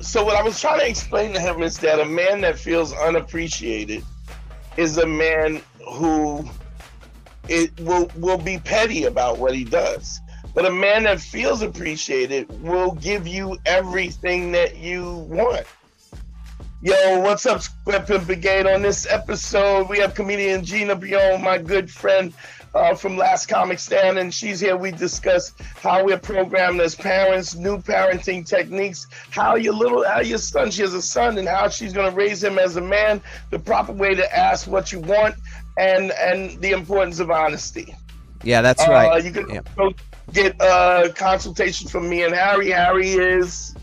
So what I was trying to explain to him is that a man that feels unappreciated is a man who it will will be petty about what he does. But a man that feels appreciated will give you everything that you want. Yo, what's up, Square Pimp Brigade? On this episode, we have comedian Gina Brillon, my good friend uh, from Last Comic Stand, and she's here. We discuss how we're programmed as parents, new parenting techniques, how your little, how your son, she has a son, and how she's going to raise him as a man, the proper way to ask what you want, and and the importance of honesty. Yeah, that's right. Uh, you can Yeah. get a consultation from me and Harry. Harry is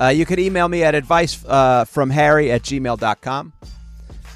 Uh, you could email me at advice uh, from Harry at gmail.com.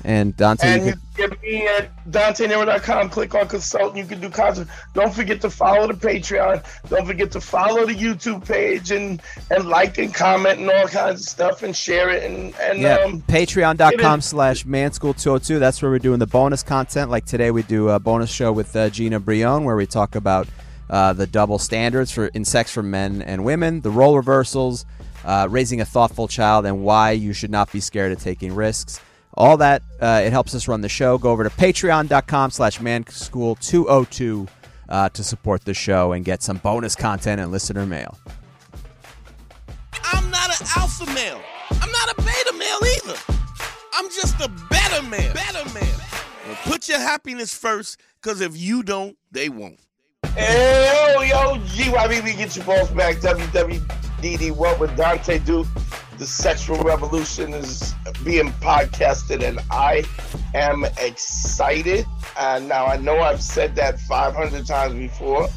And Dante, And you can get me at DanteNero.com. Click on consult. and You can do content. Don't forget to follow the Patreon. Don't forget to follow the YouTube page and and like and comment and all kinds of stuff and share it and and yeah, um, patreon.com slash manschool202. That's where we're doing the bonus content. Like today, we do a bonus show with uh, Gina Brillon where we talk about uh, the double standards for in sex for men and women, the role reversals, uh, raising a thoughtful child, and why you should not be scared of taking risks. All that, uh, it helps us run the show. Go over to patreon.com slash manschool202 uh, to support the show and get some bonus content and listener mail. I'm not an alpha male. I'm not a beta male either. I'm just a better man. Better man. Well, put your happiness first, because if you don't, they won't. Hey, yo, yo, GYBB, get your balls back. WWDD, what would Dante do? The sexual revolution is being podcasted, and I am excited. Uh, now, I know I've said that 500 times before,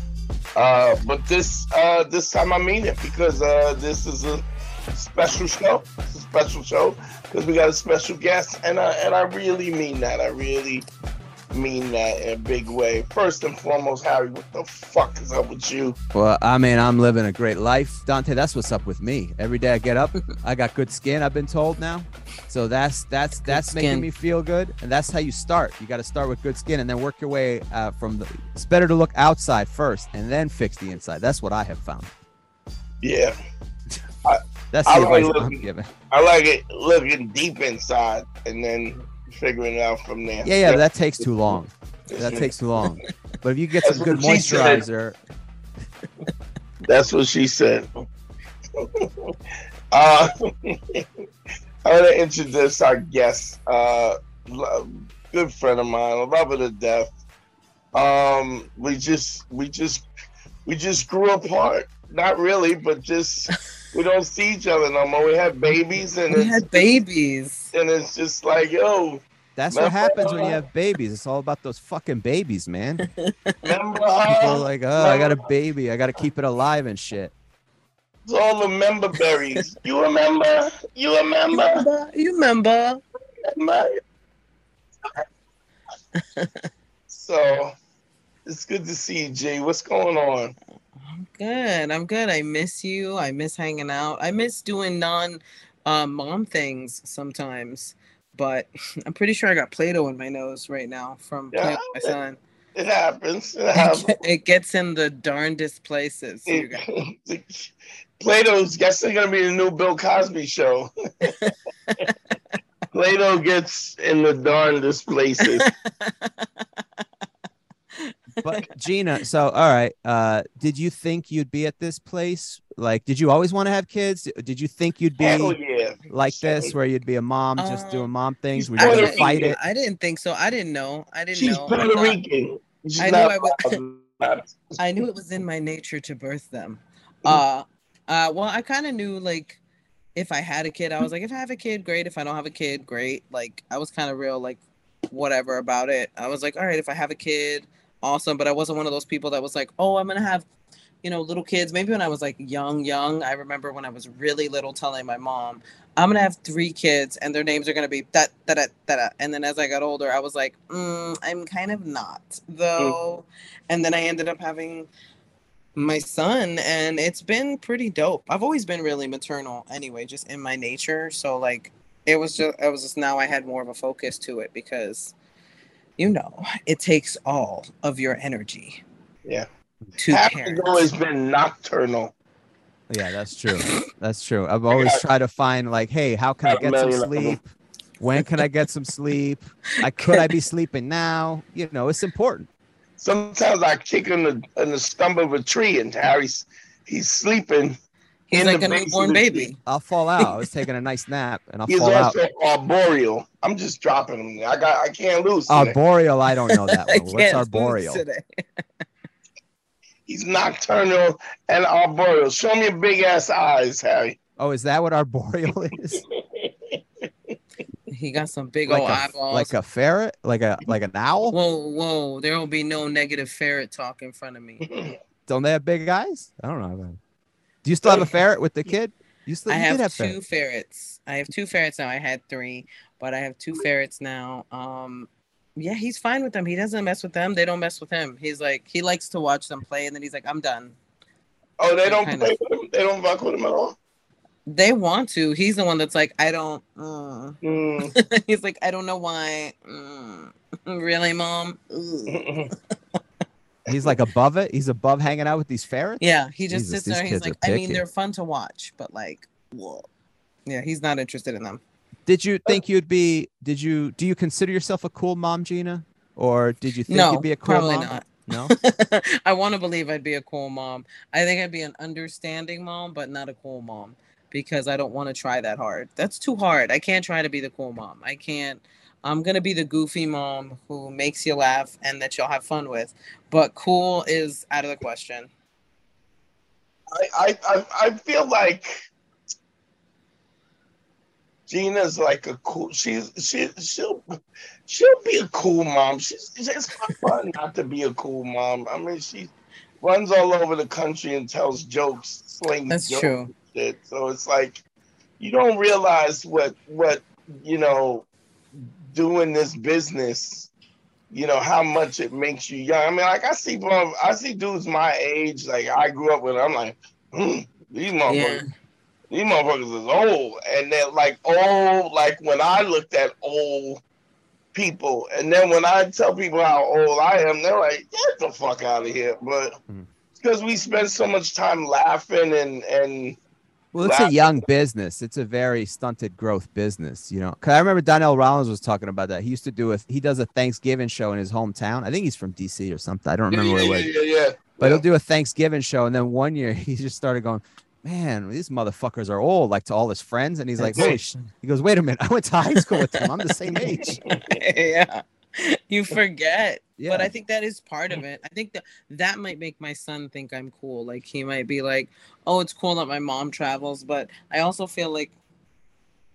uh, but this uh, this time I mean it because uh, this is a special show. It's a special show because we got a special guest, and I, and I really mean that. I really mean that in a big way. First and foremost, Harry, what the fuck is up with you? Well, I mean, I'm living a great life, Dante. That's what's up with me. Every day I get up, I got good skin. I've been told now, so that's that's that's making me feel good, and that's how you start. You got to start with good skin, and then work your way uh, from the. It's better to look outside first, and then fix the inside. That's what I have found. Yeah, That's I the like advice I'm giving. I like it looking deep inside and then figuring it out from there. Yeah, yeah, but that takes too long. That takes too long. But if you get some good what she said. moisturizer, That's what she said. uh, I want to introduce our guest, uh, good friend of mine, I love her to death. Um, we just, we just, we just grew apart. Not really, but just we don't see each other no more. We had babies, and We it's, had babies. and it's just like, yo, that's what happens when you have babies. It's all about those fucking babies, man. remember People are like, oh, I got a baby. I got to keep it alive and shit. It's all the member berries. You remember? You You remember? remember? You remember? remember? so it's good to see you, Jay. What's going on? I'm good. I'm good. I miss you. I miss hanging out. I miss doing non uh, mom things sometimes. But I'm pretty sure I got Play-Doh in my nose right now from playing with my son. It happens. It happens. It gets in the darndest places. Play-Doh's guess they're gonna be the new Bill Cosby show. Play-Doh gets in the darndest places. But Gina, so all right, uh, did you think you'd be at this place? Like, did you always want to have kids? Did you think you'd be Hell yeah. like this, where you'd be a mom, just Um, doing mom things? she's Were you gonna fight it? I didn't think so. I didn't know. I didn't She's know. I Puerto thought- Rican. She's I knew I would- not- I knew it was in my nature to birth them. Uh, uh, well, I kind of knew like if I had a kid, I was like, if I have a kid, great. If I don't have a kid, great. Like I was kind of real, like whatever about it. I was like, all right, if I have a kid, awesome. But I wasn't one of those people that was like, oh, I'm gonna have you know, little kids, maybe when I was like young, young, I remember when I was really little telling my mom, I'm gonna have three kids and their names are gonna be that that that. And then as I got older, I was like, mm, I'm kind of not though. Mm. And then I ended up having my son, and it's been pretty dope. I've always been really maternal anyway, just in my nature. So like, it was just it was just now I had more of a focus to it because, you know, it takes all of your energy. Yeah. To Harry's always been nocturnal. Yeah, that's true. That's true. I've always tried to find like, hey, how can I get some sleep? When can I get some sleep? I could I be sleeping now? You know, it's important. Sometimes I kick in the in the stump of a tree and Harry's he's sleeping. He's like a newborn baby. I'll fall out. I was taking a nice nap and I'll fall out. he's fall also out. arboreal. I'm just dropping him. I got I can't lose. Today. Arboreal, I don't know that one. What's arboreal? He's nocturnal and arboreal. Show me your big ass eyes, Harry. Oh, is that what arboreal is? he got some big like old a, eyeballs. Like a ferret? Like a like an owl? Whoa, whoa. There will be no negative ferret talk in front of me. don't they have big eyes? I don't know. Do you still have a ferret with the kid? You still I you have, have two ferrets. ferrets. I have two ferrets now. I had three, but I have two ferrets now. Um yeah, he's fine with them. He doesn't mess with them. They don't mess with him. He's like he likes to watch them play, and then he's like, "I'm done." Oh, they don't play of, with him. They don't fuck with him at all. They want to. He's the one that's like, I don't. Uh. Mm. he's like, I don't know why. Mm. Really, mom? he's like above it. He's above hanging out with these ferrets. Yeah, he just Jesus, sits there. He's like, I mean, they're fun to watch, but like, whoa. Yeah, he's not interested in them. Did you think you'd be? Did you? Do you consider yourself a cool mom, Gina? Or did you think no, you'd be a cool probably mom? Not. No. I want to believe I'd be a cool mom. I think I'd be an understanding mom, but not a cool mom because I don't want to try that hard. That's too hard. I can't try to be the cool mom. I can't. I'm gonna be the goofy mom who makes you laugh and that you'll have fun with. But cool is out of the question. I I I feel like Gina's like a cool. She's she she'll she'll be a cool mom. She's it's fun not to be a cool mom. I mean, she runs all over the country and tells jokes, slings. That's jokes true. Shit. So it's like you don't realize what what you know doing this business. You know how much it makes you young. I mean, like I see, I see dudes my age. Like I grew up with. I'm like, mm, these motherfuckers. Yeah these motherfuckers is old. And they're like old, like when I looked at old people, and then when I tell people how old I am, they're like, get the fuck out of here. But because we spend so much time laughing and and well, it's a young business. It's a very stunted growth business, you know. Cause I remember Donnell Rawlings was talking about that. He used to do a he does a Thanksgiving show in his hometown. I think he's from DC or something. I don't remember yeah, where yeah, it was. Yeah, yeah. But he'll do a Thanksgiving show, and then one year he just started going, man, these motherfuckers are old, like to all his friends. And he's like, holy he goes, wait a minute, I went to high school with them. I'm the same age. yeah. You forget. Yeah. But I think that is part of it. I think that that might make my son think I'm cool. Like he might be like, oh, it's cool that my mom travels. But I also feel like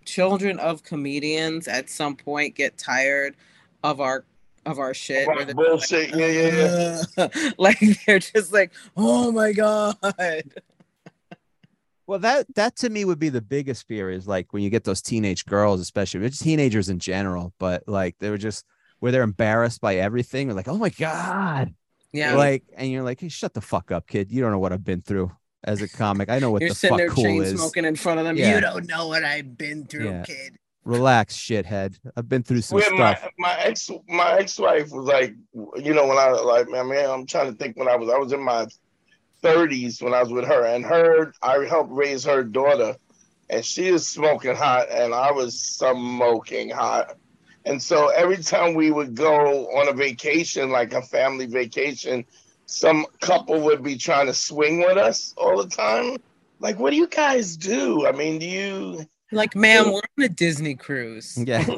children of comedians at some point get tired of our of our shit. Right, bullshit. Like, yeah, yeah, yeah. like they're just like, oh my god. Well, that that to me would be the biggest fear is like when you get those teenage girls, especially teenagers in general, but like they were just where they're embarrassed by everything. They're like, oh my God. Yeah. Like, and you're like, hey, shut the fuck up, kid. You don't know what I've been through as a comic. I know what you're the sitting fuck there cool chain is. smoking in front of them. Yeah. You don't know what I've been through, yeah. kid. Relax, shithead. I've been through some Where stuff. My, my ex my ex-wife was like, you know, when I like man, man, I'm trying to think when I was I was in my 30s when I was with her, and her I helped raise her daughter, and she was smoking hot, and I was smoking hot. And so every time we would go on a vacation, like a family vacation, some couple would be trying to swing with us all the time. Like, what do you guys do? I mean, do you like, ma'am, we're on a Disney cruise. Yeah.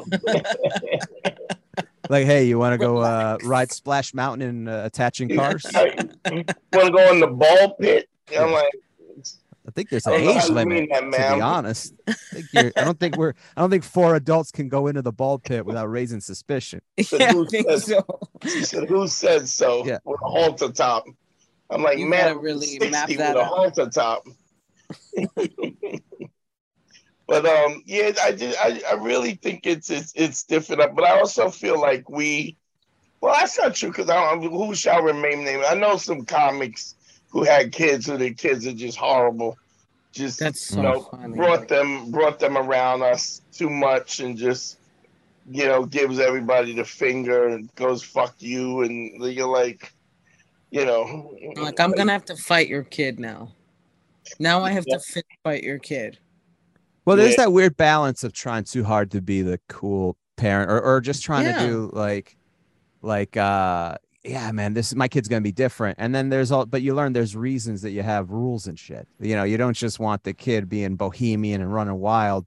like, hey, you want to go uh, ride Splash Mountain and uh, attaching cars? want to go in the ball pit? I'm like, I think there's an age limit. That, to be honest, I, I, don't think we're. I don't think four adults can go into the ball pit without raising suspicion. Yeah, I think said, so. Said, "Who said so?" Yeah, with a halter top. I'm like, You man, gotta really 60 map with that a halter top. but um, yeah, I did. I, I really think it's it's it's different. But I also feel like we, well, that's not true because I don't. Who shall remain named? I know some comics who had kids who their kids are just horrible. Just That's you so know funny. brought them brought them around us too much and just you know gives everybody the finger and goes fuck you and you're like you know Like I'm gonna have to fight your kid now. Now I have Yeah. to fight your kid. Well, there's Yeah. that weird balance of trying too hard to be the cool parent or, or just trying Yeah. to do like like uh yeah, man, this my kid's gonna be different. And then there's all but you learn there's reasons that you have rules and shit. You know, you don't just want the kid being bohemian and running wild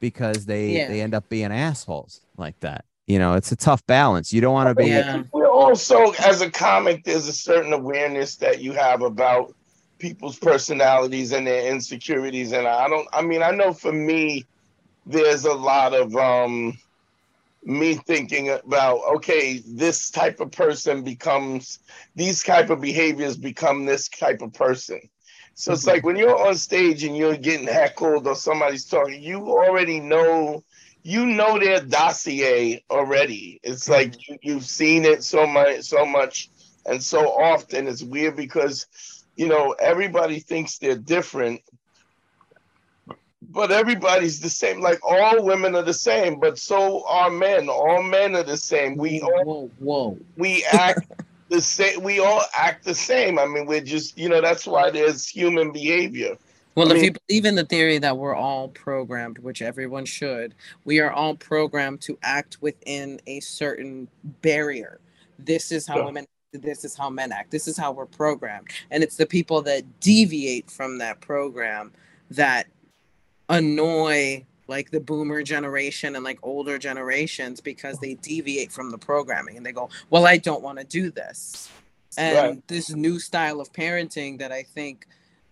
because they Yeah. they end up being assholes like that. You know, it's a tough balance. You don't want to be Yeah. Well, also as a comic there's a certain awareness that you have about people's personalities and their insecurities and i don't i mean i know for me there's a lot of um me thinking about okay this type of person becomes these type of behaviors become this type of person. So it's mm-hmm. like when you're on stage and you're getting heckled or somebody's talking you already know you know their dossier already. It's like mm-hmm. you, you've seen it so much so much and so often. It's weird because you know everybody thinks they're different but everybody's the same like all women are the same but so are men all men are the same we all Whoa, whoa. we act the same we all act the same i mean we're just you know that's why there's human behavior Well, I if mean- you believe in the theory that we're all programmed, which everyone should, we are all programmed to act within a certain barrier. This is how Yeah. women this is how men act. This is how we're programmed. And it's the people that deviate from that program that annoy like the boomer generation and like older generations because they deviate from the programming and they go, "Well, I don't want to do this." And Right. this new style of parenting that I think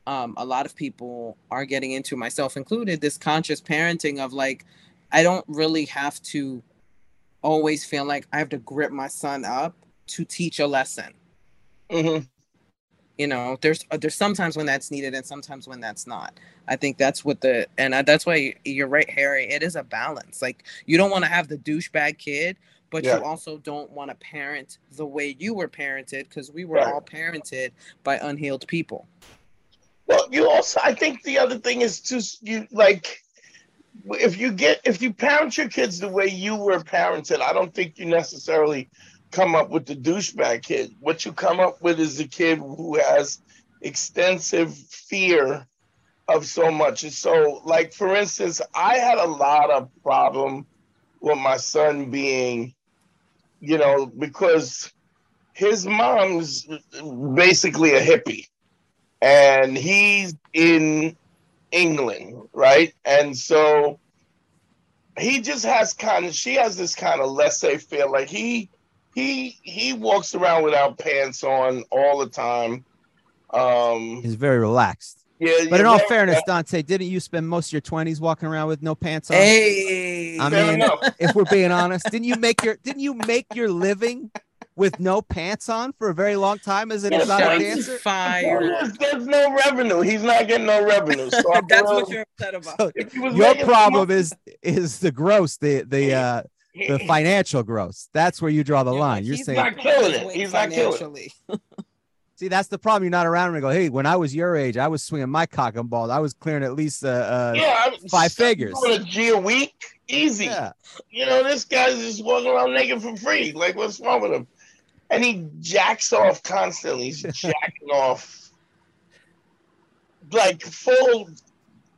um, a lot of people are getting into, myself included, this conscious parenting of like, I don't really have to always feel like I have to grip my son up to teach a lesson. Mhm. You know, there's uh, there's sometimes when that's needed and sometimes when that's not. I think that's what the and I, that's why you're right, Harry. It is a balance. Like you don't want to have the douchebag kid, but Yeah. you also don't want to parent the way you were parented because we were Right. all parented by unhealed people. Well, you also, I think the other thing is just you like, if you get, if you parent your kids the way you were parented, I don't think you necessarily come up with the douchebag kid. What you come up with is a kid who has extensive fear of so much. And so, like, for instance, I had a lot of problem with my son being, you know, because his mom's basically a hippie and he's in England, right? And so he just has kind of she has this kind of laissez faire, like he he he walks around without pants on all the time. Um, He's very relaxed. yeah, But in all well, fairness, Dante, didn't you spend most of your twenties walking around with no pants on? Hey, I mean, enough. if we're being honest, didn't you make your didn't you make your living with no pants on for a very long time as an Yeah, exotic shots dancer? fire. There's, there's no revenue. He's not getting no revenue. So That's what you're upset about. So if he was your problem is is the gross, the the uh the financial gross. That's where you draw the Yeah, line. You're saying, not killing it. He's not killing it. financially. see, that's the problem. You're not around and go, hey, when I was your age, I was swinging my cock and balls. I was clearing at least uh, uh yeah, five figures. Doing a G a week, easy. yeah. You know, this guy's just walking around naked for free. Like, what's wrong with him? And he jacks off constantly. He's jacking off. Like full.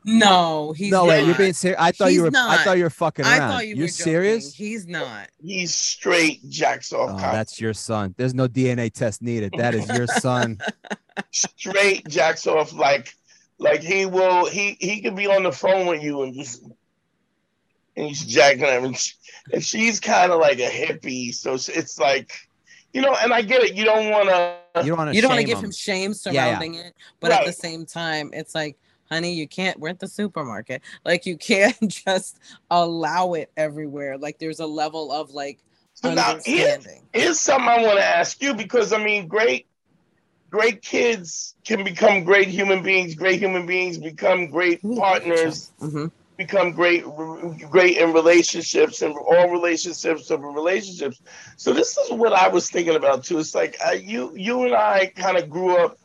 No, he's no not. way, you're being serious. I thought He's you were. I thought you were fucking I around. thought you you were serious? joking. He's not. He's straight jacks off. Oh, that's your son. There's no DNA test needed. That is your son. straight jacks off. Like, like he will. He he could be on the phone with you and just. And he's jacking him, and, she, and she's kind of like a hippie, so it's like, you know. And I get it. You don't want to. You don't want to. You don't want to give him shame yeah. surrounding it, but at the same time, it's like, honey, you can't. We're at the supermarket. Like you can't just allow it everywhere. Like there's a level of like So now, here- understanding. here's something I want to ask you because I mean, great, great kids can become great human beings. Great human beings become great partners. Mm-hmm. Become great, great in relationships, and all relationships of relationships. So this is what I was thinking about too. It's like uh, you, you and I kind of grew up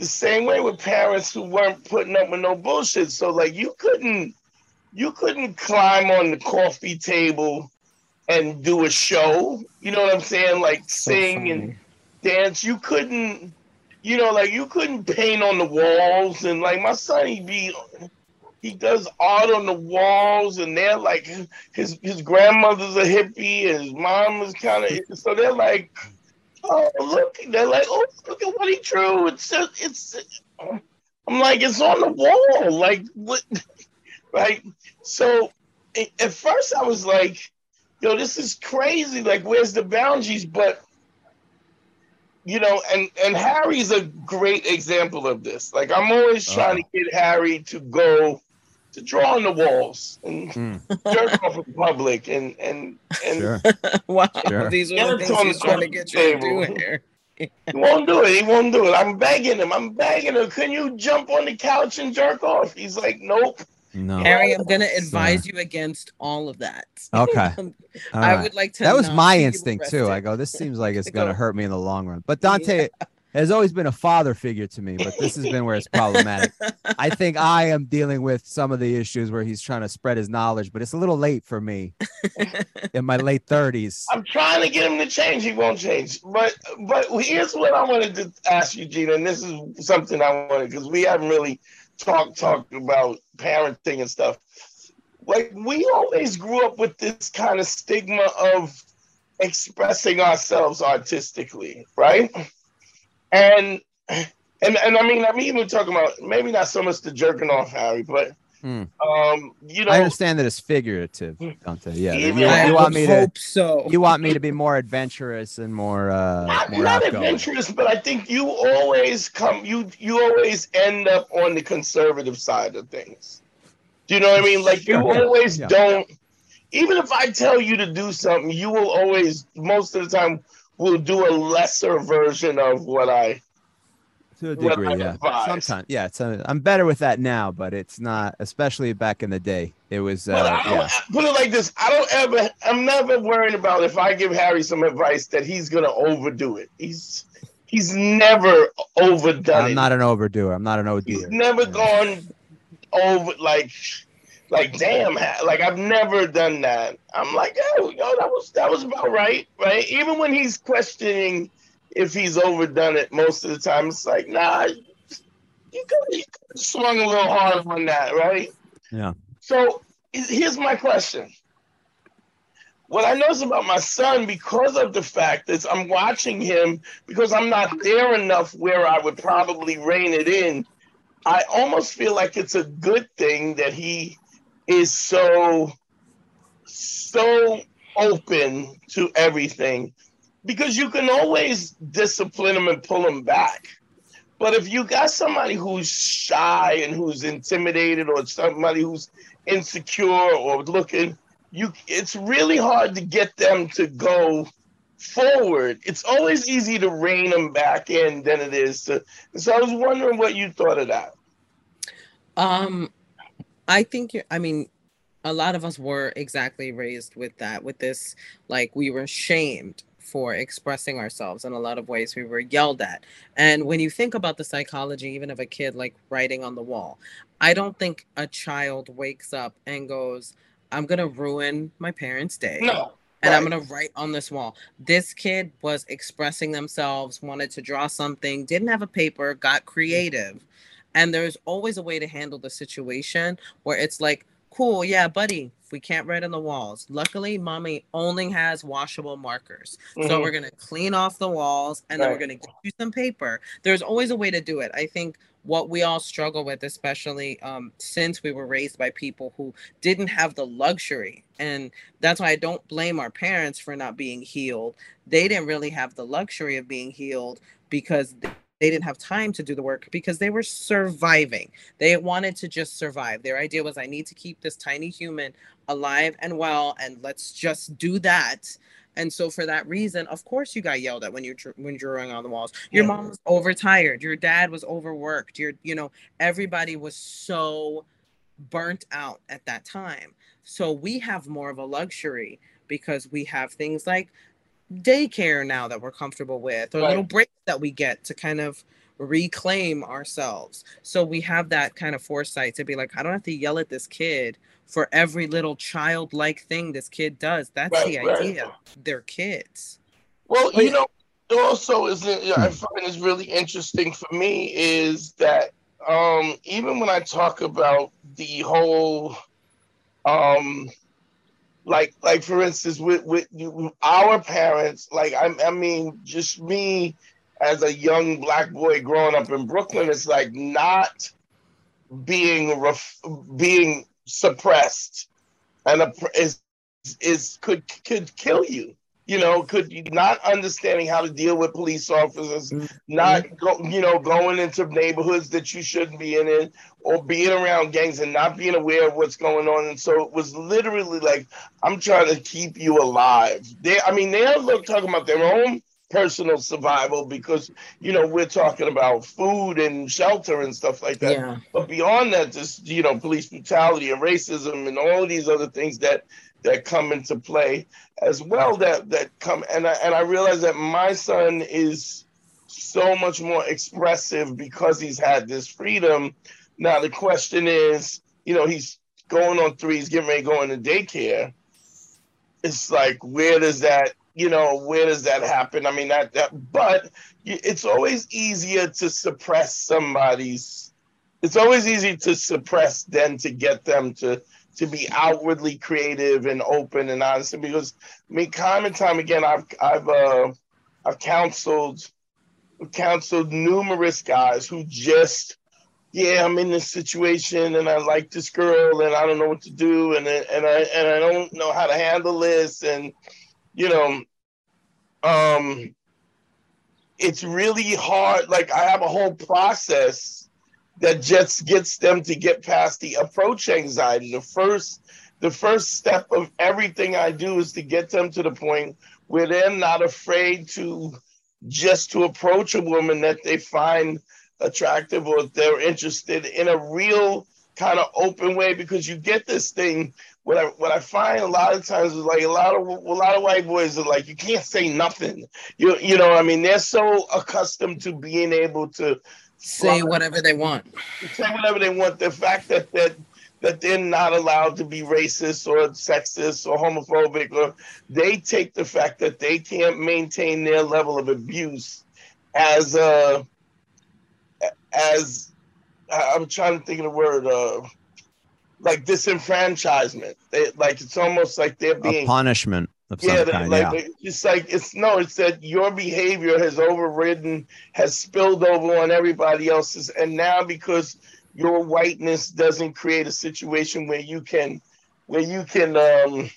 the same way with parents who weren't putting up with no bullshit. So like you couldn't, you couldn't climb on the coffee table and do a show. You know what I'm saying? Like sing and dance. You couldn't, you know, like you couldn't paint on the walls. And like my son, he be, he does art on the walls, and they're like, his his grandmother's a hippie, and his mom is kind of, so they're like, oh look, they're like, oh look at what he drew. It's just, it's. I'm like, it's on the wall. Like what? Right. So at first I was like, yo, this is crazy. Like, where's the boundaries? But you know, and and Harry's a great example of this. Like, I'm always trying uh-huh. to get Harry to go to draw on the walls and Mm. jerk off in public and and and Sure. wow, Sure. these are the things on he's the trying to get you to table. do here. he won't do it. He won't do it. I'm begging him. I'm begging him. Can you jump on the couch and jerk off? He's like, nope. No. Harry, I'm gonna So- advise you against all of that. Okay. I right. would like to. that was my instinct too. I go, this seems like it's gonna go- hurt me in the long run. But Dante has always been a father figure to me, but this has been where it's problematic. I think I am dealing with some of the issues where he's trying to spread his knowledge, but it's a little late for me in my late thirties. I'm trying to get him to change. He won't change. But but here's what I wanted to ask you, Gina, and this is something I wanted because we haven't really talked talked about parenting and stuff. Like we always grew up with this kind of stigma of expressing ourselves artistically, right? And and and I mean I'm even talking about maybe not so much the jerking off, Harry, but Hmm. um, you know, I understand that it's figurative, Dante. Yeah, Even you, you would want me to so. you want me to be more adventurous and more uh not, more not adventurous, but I think you always come you you always end up on the conservative side of things. Do you know what I mean? Like you Sure. always Yeah. don't even if I tell you to do something, you will always most of the time will do a lesser version of what I to a degree, yeah. advise. Sometimes, yeah. It's a, I'm better with that now, but it's not, especially back in the day. It was, uh, yeah. put it like this: I don't ever, I'm never worried about if I give Harry some advice that he's gonna overdo it. He's he's never overdone I'm it. not an overdoer. I'm not an overdoer. He's never gone over like like damn like I've never done that. I'm like, oh, yo, that was that was about right, right? Even when he's questioning if he's overdone it most of the time, it's like, nah, you could you could have swung a little hard on that, right? Yeah. So here's my question. What I notice about my son, because of the fact that I'm watching him, because I'm not there enough where I would probably rein it in, I almost feel like it's a good thing that he is so, so open to everything because you can always discipline them and pull them back. But if you got somebody who's shy and who's intimidated or somebody who's insecure or looking, you it's really hard to get them to go forward. It's always easy to rein them back in than it is to. So I was wondering what you thought of that. Um, I think you're. I mean, a lot of us were exactly raised with that. With this, like we were shamed for expressing ourselves in a lot of ways. We were yelled at, and when you think about the psychology, even of a kid like writing on the wall, I don't think a child wakes up and goes, "I'm gonna ruin my parents' day." No. and I'm gonna write on this wall. This kid was expressing themselves, wanted to draw something, didn't have a paper, got creative. And there's always a way to handle the situation where it's like, cool, yeah, buddy, we can't write on the walls. Luckily, mommy only has washable markers. So Mhm. we're gonna clean off the walls and then we're gonna get you some paper. There's always a way to do it. I think what we all struggle with, especially um, since we were raised by people who didn't have the luxury. And that's why I don't blame our parents for not being healed. They didn't really have the luxury of being healed because they didn't have time to do the work because they were surviving. They wanted to just survive. Their idea was, I need to keep this tiny human alive and well, and let's just do that. And so for that reason, of course, you got yelled at when you're when drawing on the walls. Your mom was overtired. Your dad was overworked. Your you know everybody was so burnt out at that time. So we have more of a luxury because we have things like daycare now that we're comfortable with, or right. little breaks that we get to kind of reclaim ourselves. So we have that kind of foresight to be like, I don't have to yell at this kid for every little childlike thing this kid does. That's right, the idea. Right. They're kids. Well, you know, also is you know, I find is really interesting for me is that um, even when I talk about the whole um, like like for instance with with our parents like I, I mean just me as a young black boy growing up in Brooklyn it's like not being ref, being suppressed and a, is is could could kill you you know, could not understanding how to deal with police officers, mm-hmm. not go, you know, going into neighborhoods that you shouldn't be in, in, or being around gangs and not being aware of what's going on. And so it was literally like, I'm trying to keep you alive. They, I mean, they're talking about their own personal survival because you know we're talking about food and shelter and stuff like that. Yeah. But beyond that, just you know, police brutality and racism and all of these other things that that come into play as well that that come and I, and I realize that my son is so much more expressive because he's had this freedom. Now the question is, you know, he's going on three, he's getting ready going to go into daycare. It's like where does that, you know, where does that happen? I mean that that but it's always easier to suppress somebody's it's always easy to suppress than to get them to to be outwardly creative and open and honest. Because I mean, time and time again, I've I've uh, I've counseled counseled numerous guys who just yeah, I'm in this situation and I like this girl and I don't know what to do and and I and I don't know how to handle this and you know um it's really hard like I have a whole process that just gets them to get past the approach anxiety. The first the first step of everything I do is to get them to the point where they're not afraid to just to approach a woman that they find attractive or they're interested in a real kind of open way because you get this thing what I what I find a lot of times is like a lot of a lot of white boys are like you can't say nothing you you know I mean they're so accustomed to being able to say whatever they want. Say whatever they want. The fact that that that they're not allowed to be racist or sexist or homophobic, or they take the fact that they can't maintain their level of abuse as a as I'm trying to think of the word uh, like disenfranchisement. They, like it's almost like they're being a punishment of yeah, kind. Like, yeah, it's like it's no, it's that your behavior has overridden, has spilled over on everybody else's, and now because your whiteness doesn't create a situation where you can, where you can um,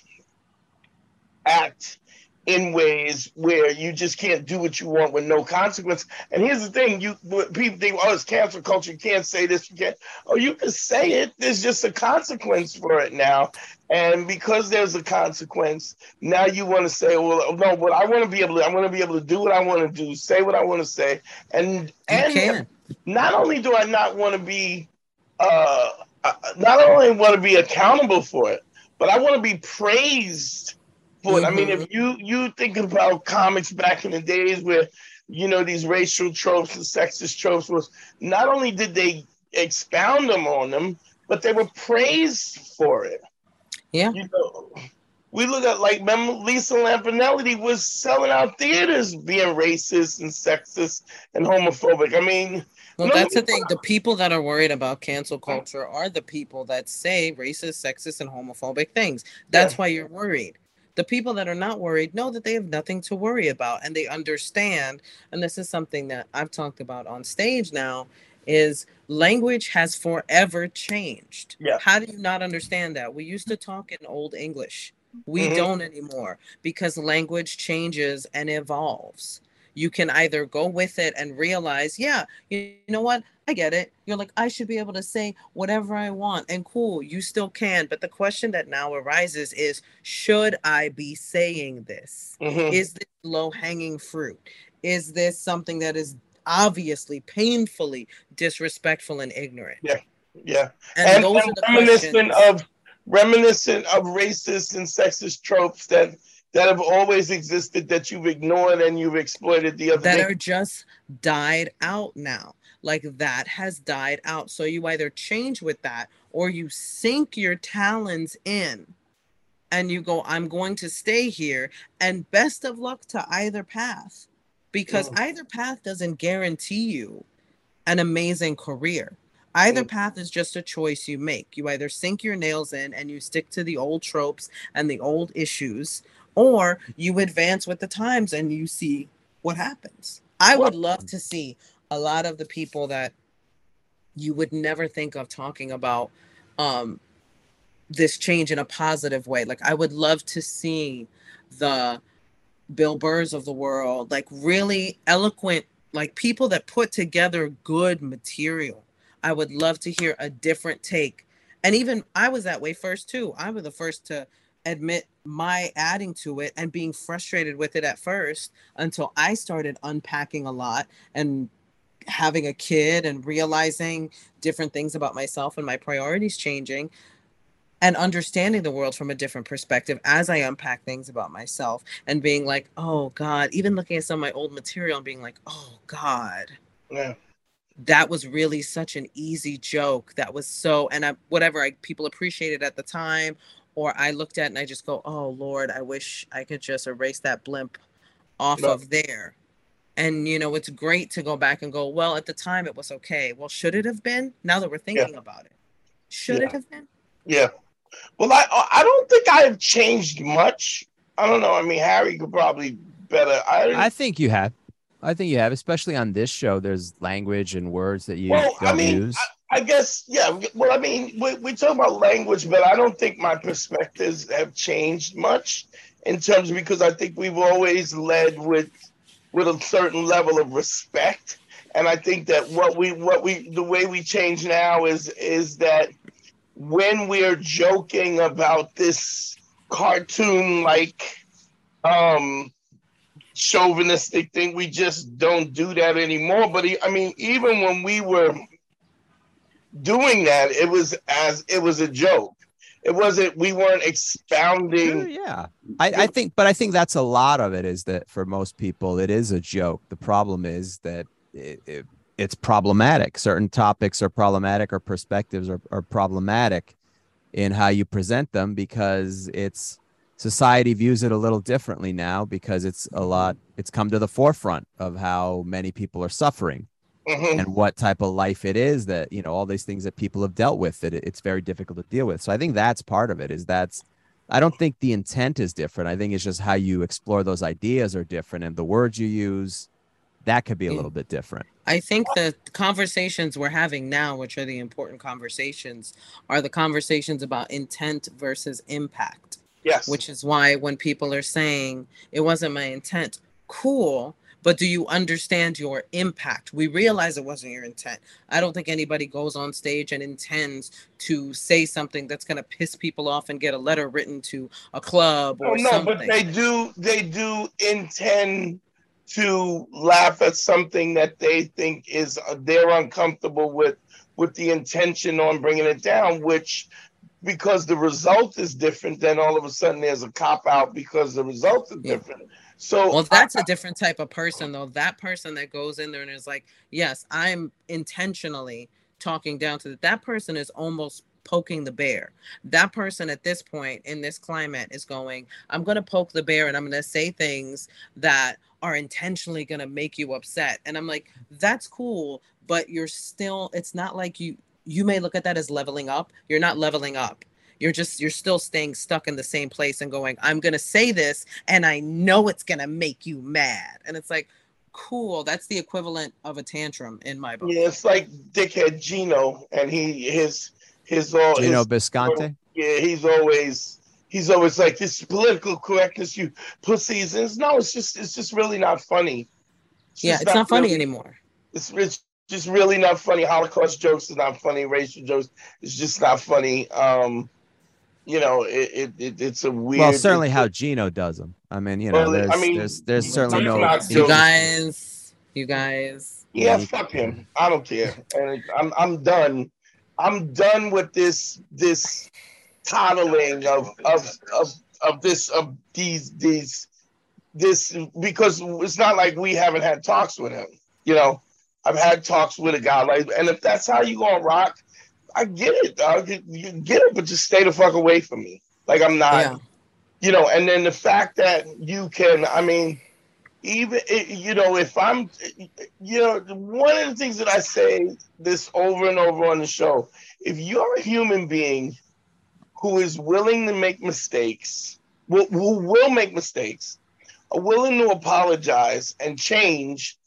act in ways where you just can't do what you want with no consequence. And here's the thing: you people think, "Oh, it's cancel culture. You can't say this. You can't." Oh, you can say it. There's just a consequence for it now. And because there's a consequence, now you want to say, "Well, no, but I want to be able to. I want to be able to do what I want to do, say what I want to say." And and not only do I not want to be, uh, uh, not only want to be accountable for it, but I want to be praised but mm-hmm. I mean, if mm-hmm. you you think about comics back in the days where you know these racial tropes and sexist tropes was not only did they expound them on them, but they were praised for it. Yeah. You know, we look at like remember Lisa Lampanelli was selling out theaters being racist and sexist and homophobic. I mean, well, no, that's the thing. The people that are worried about cancel culture are the people that say racist, sexist, and homophobic things. That's yeah. why you're worried. The people that are not worried know that they have nothing to worry about and they understand. And this is something that I've talked about on stage now is language has forever changed. Yeah. How do you not understand that? We used to talk in old English. We mm-hmm. don't anymore because language changes and evolves. You can either go with it and realize, yeah, you know what? I get it. You're like, I should be able to say whatever I want, and cool, you still can. But the question that now arises is, should I be saying this? Mhm. Is this low hanging fruit? Is this something that is obviously painfully disrespectful and ignorant? Yeah. Yeah. And, And, and reminiscent questions. of reminiscent of racist and sexist tropes that that have always existed that you've ignored and you've exploited the other that day. are just died out now. Like that has died out. So you either change with that or you sink your talons in and you go, I'm going to stay here. And best of luck to either path because Mm. either path doesn't guarantee you an amazing career. Either Mm. path is just a choice you make. You either sink your nails in and you stick to the old tropes and the old issues, or you advance with the times and you see what happens. I would love to see a lot of the people that you would never think of talking about um, this change in a positive way. Like, I would love to see the Bill Burrs of the world, like really eloquent, like people that put together good material. I would love to hear a different take. And even I was that way first too. I was the first to admit my adding to it and being frustrated with it at first until I started unpacking a lot and having a kid and realizing different things about myself and my priorities changing and understanding the world from a different perspective as I unpack things about myself and being like, oh God, even looking at some of my old material and being like, oh God, yeah. that was really such an easy joke. That was so, and I, whatever I, people appreciated at the time, or I looked at and I just go, oh Lord, I wish I could just erase that blimp off No. of there. And you know, it's great to go back and go, well, at the time it was okay. Well, should it have been? Now that we're thinking about it, should Yeah. it have been? Yeah. Well, I uh, I don't think I have changed much. I don't know. I mean, Harry could probably better. I, I think you have. I think you have, especially on this show. There's language and words that you Well, don't I mean, use. I guess, yeah. Well, I mean, we, we talk about language, but I don't think my perspectives have changed much in terms because I think we've always led with with a certain level of respect, and I think that what we what we the way we change now is is that when we're joking about this cartoon like um chauvinistic thing we just don't do that anymore. But i mean even when we were doing that it was as it was a joke it wasn't we weren't Sure, expounding yeah, I, I think, but I think that's a lot of it. Is that for most people, it is a joke. The problem is that it, it, it's problematic. Certain topics are problematic, or perspectives are, are problematic in how you present them because it's society views it a little differently now because it's a lot. It's come to the forefront of how many people are suffering Mhm. and what type of life it is that you know all these things that people have dealt with that it's very difficult to deal with. So i think that's part of it is that's i don't think the intent is different. I think it's just how you explore those ideas are different and the words you use that could be a little bit different. I think the conversations we're having now, which are the important conversations, are the conversations about intent versus impact. yes. Which is why when people are saying it wasn't my intent, cool, but do you understand your impact? We realize it wasn't your intent. I don't think anybody goes on stage and intends to say something that's going to piss people off and get a letter written to a club Oh, or no, something. but they do they do intend to laugh at something that they think is uh, they're uncomfortable with with the intention on bringing it down which because the result is different then all of a sudden there's a cop out because the result is Yeah. So well, that's a different type of person, though. That person that goes in there and is like, yes, I'm intentionally talking down to that. That person is almost poking the bear. That person at this point in this climate is going, I'm going to poke the bear and I'm going to say things that are intentionally going to make you upset. And I'm like, that's cool, but you're still, it's not like you, you may look at that as leveling up. You're not leveling up. You're just, you're still staying stuck in the same place and going, I'm going to say this and I know it's going to make you mad. And it's like, cool. That's the equivalent of a tantrum in my book. yeah it's like dickhead gino and he his his all Gino his, Bisconte yeah he's always he's always like this political correctness you pussies and it's, no it's just it's just really not funny yeah, just it's not funny really- anymore. it's, it's just really not funny. Holocaust jokes is not funny. Racial jokes is just not funny. Um, you know, it, it, it it's a weird. Well, certainly how Gino does them. I mean, you know, Well, there's I mean, there's, there's certainly no. You guys, you guys. Yeah, Yeah. fuck him. I don't care. And I'm I'm done. I'm done with this this coddling of of of of this of these these this because it's not like we haven't had talks with him. You know, I've had talks with a guy like, and if that's how you gonna rock, I get it, dog. You, you get it, but just stay the fuck away from me. Like I'm not Yeah. you know, and then the fact that you can, I mean, even you know, if I'm, you know, one of the things that I say this over and over on the show, if you're a human being who is willing to make mistakes, who will make mistakes, are willing to apologize and change,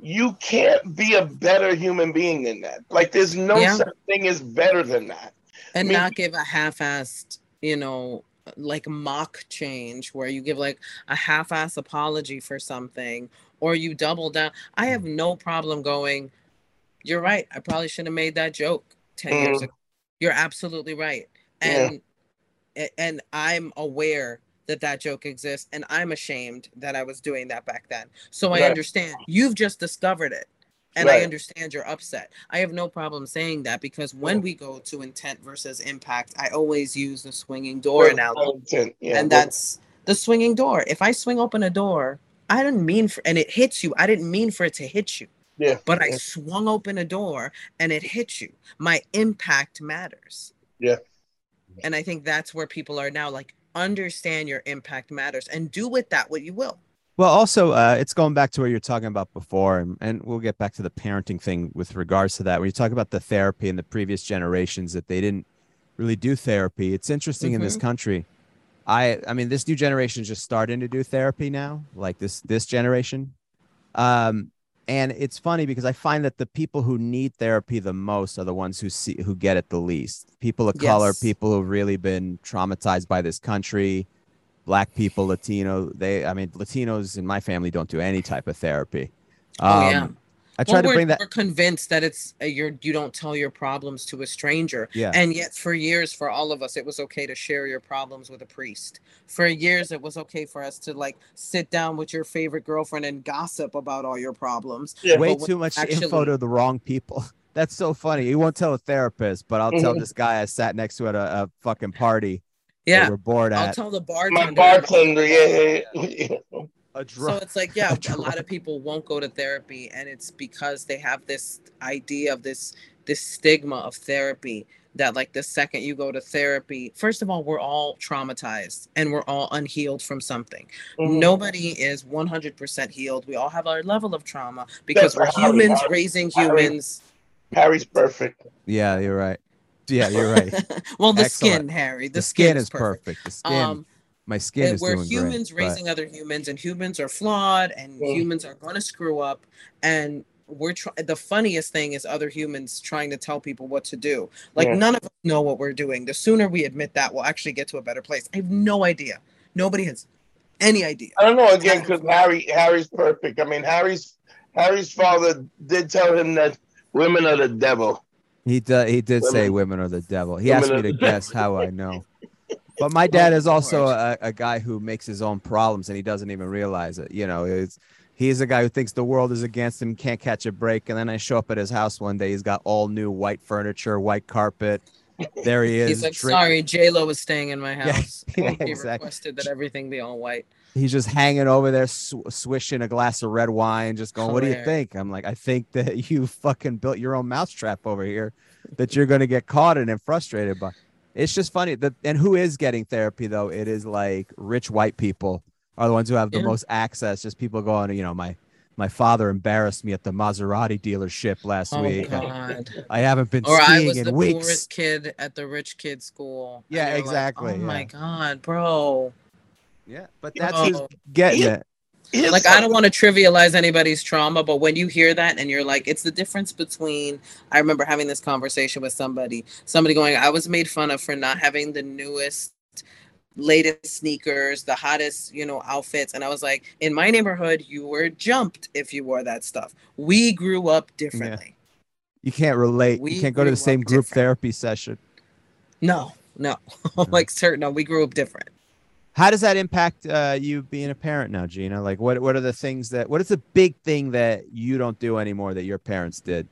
you can't be a better human being than that. Like, there's no Yeah. such thing as better than that. and I mean- not give a half-assed you know like mock change where you give like a half-ass apology for something or you double down i have no problem going you're right i probably should have made that joke 10 years Mm. ago you're absolutely right and a- and i'm aware that that joke exists and i'm ashamed that i was doing that back then so i Right. understand you've just discovered it and I understand you're upset. I have no problem saying that because when we go to intent versus impact, I always use the swinging door analogy. Yeah, and that's the swinging door. If I swing open a door, I didn't mean for and it hits you. I didn't mean for it to hit you. yeah. But I swung open a door and it hit you. My impact matters. Yeah. And I think that's where people are now like understand your impact matters and do with that what you will. Well, also, uh, it's going back to what you're talking about before, and, and we'll get back to the parenting thing with regards to that. When you talk about the therapy and the previous generations that they didn't really do therapy, it's interesting in this country. I, I mean, this new generation is just starting to do therapy now, like this this generation. Um, and it's funny because I find that the people who need therapy the most are the ones who see who get it the least. People of color, people who've really been traumatized by this country, black people, Latino. They, I mean, Latinos in my family don't do any type of therapy. Oh, yeah. Um, I try Well, to we're, bring that. we're convinced that it's uh, you're you don't tell your problems to a stranger. Yeah. And yet, for years, for all of us, it was okay to share your problems with a priest. For years, it was okay for us to like sit down with your favorite girlfriend and gossip about all your problems. Yeah. way too much info actually- to the wrong people. That's so funny. You won't tell a therapist, but I'll tell Mhm. this guy I sat next to at a, a fucking party Yeah. we're bored I'll at. tell the My bartender. bartender, yeah, yeah, yeah. a So it's like, yeah, a a lot of people won't go to therapy, and it's because they have this idea of this this stigma of therapy that like the second you go to therapy, first of all, we're all traumatized and we're all unhealed from something. Mhm. Nobody is 100% healed. We all have our level of trauma because Except we're Harry. humans Harry- raising Harry. humans. Harry's perfect. yeah, you're right. Yeah, you're right. well, the Excellent. skin, Harry. The, The, skin, skin, is perfect. The skin, Um, my skin is we're doing humans great. but- raising other humans and humans are flawed and Mm. humans are going to screw up and we're trying the funniest thing is other humans trying to tell people what to do like Yeah. none of us know what we're doing the sooner we admit that we'll actually get to a better place i have no idea nobody has any idea I don't know again because Harry Harry's perfect. I mean Harry's Harry's father did tell him that women are the devil. He did. He did say Women- women are the devil. He women asked me to guess devil. how I know. But my dad is also a, a guy who makes his own problems and he doesn't even realize it. You know, it's he's a guy who thinks the world is against him, can't catch a break. And then I show up at his house one day. He's got all new white furniture, white carpet. There he is. he's like drink- sorry j-lo is staying in my house yeah, he exactly. requested that everything be all white He's just hanging over there, sw- swishing a glass of red wine, just going, "What do you think?" I'm like, "I think that you fucking built your own mousetrap over here, that you're going to get caught in and frustrated by." It's just funny that, and who is getting therapy though? It is like rich white people are the ones who have the Yeah. most access. Just people going, you know, my my father embarrassed me at the Maserati dealership last oh week. god I haven't been or I skiing was in the weeks. poorest kid at the rich kid school. Yeah, you're like, exactly, oh my god, bro! Yeah, but Yeah. that's who's Oh. getting Yeah. it. Here's Like I don't want to trivialize anybody's trauma, but when you hear that and you're like, it's the difference between. I remember having this conversation with somebody. Somebody going, I was made fun of for not having the newest latest sneakers, the hottest, you know, outfits. And I was like, in my neighborhood, you were jumped if you wore that stuff. We grew up differently. You can't relate. We you can't go to the same group different. therapy session. No, no. like certain no, we grew up different. How does that impact uh, you being a parent now, Gina? Like, what what are the things that what is the big thing that you don't do anymore that your parents did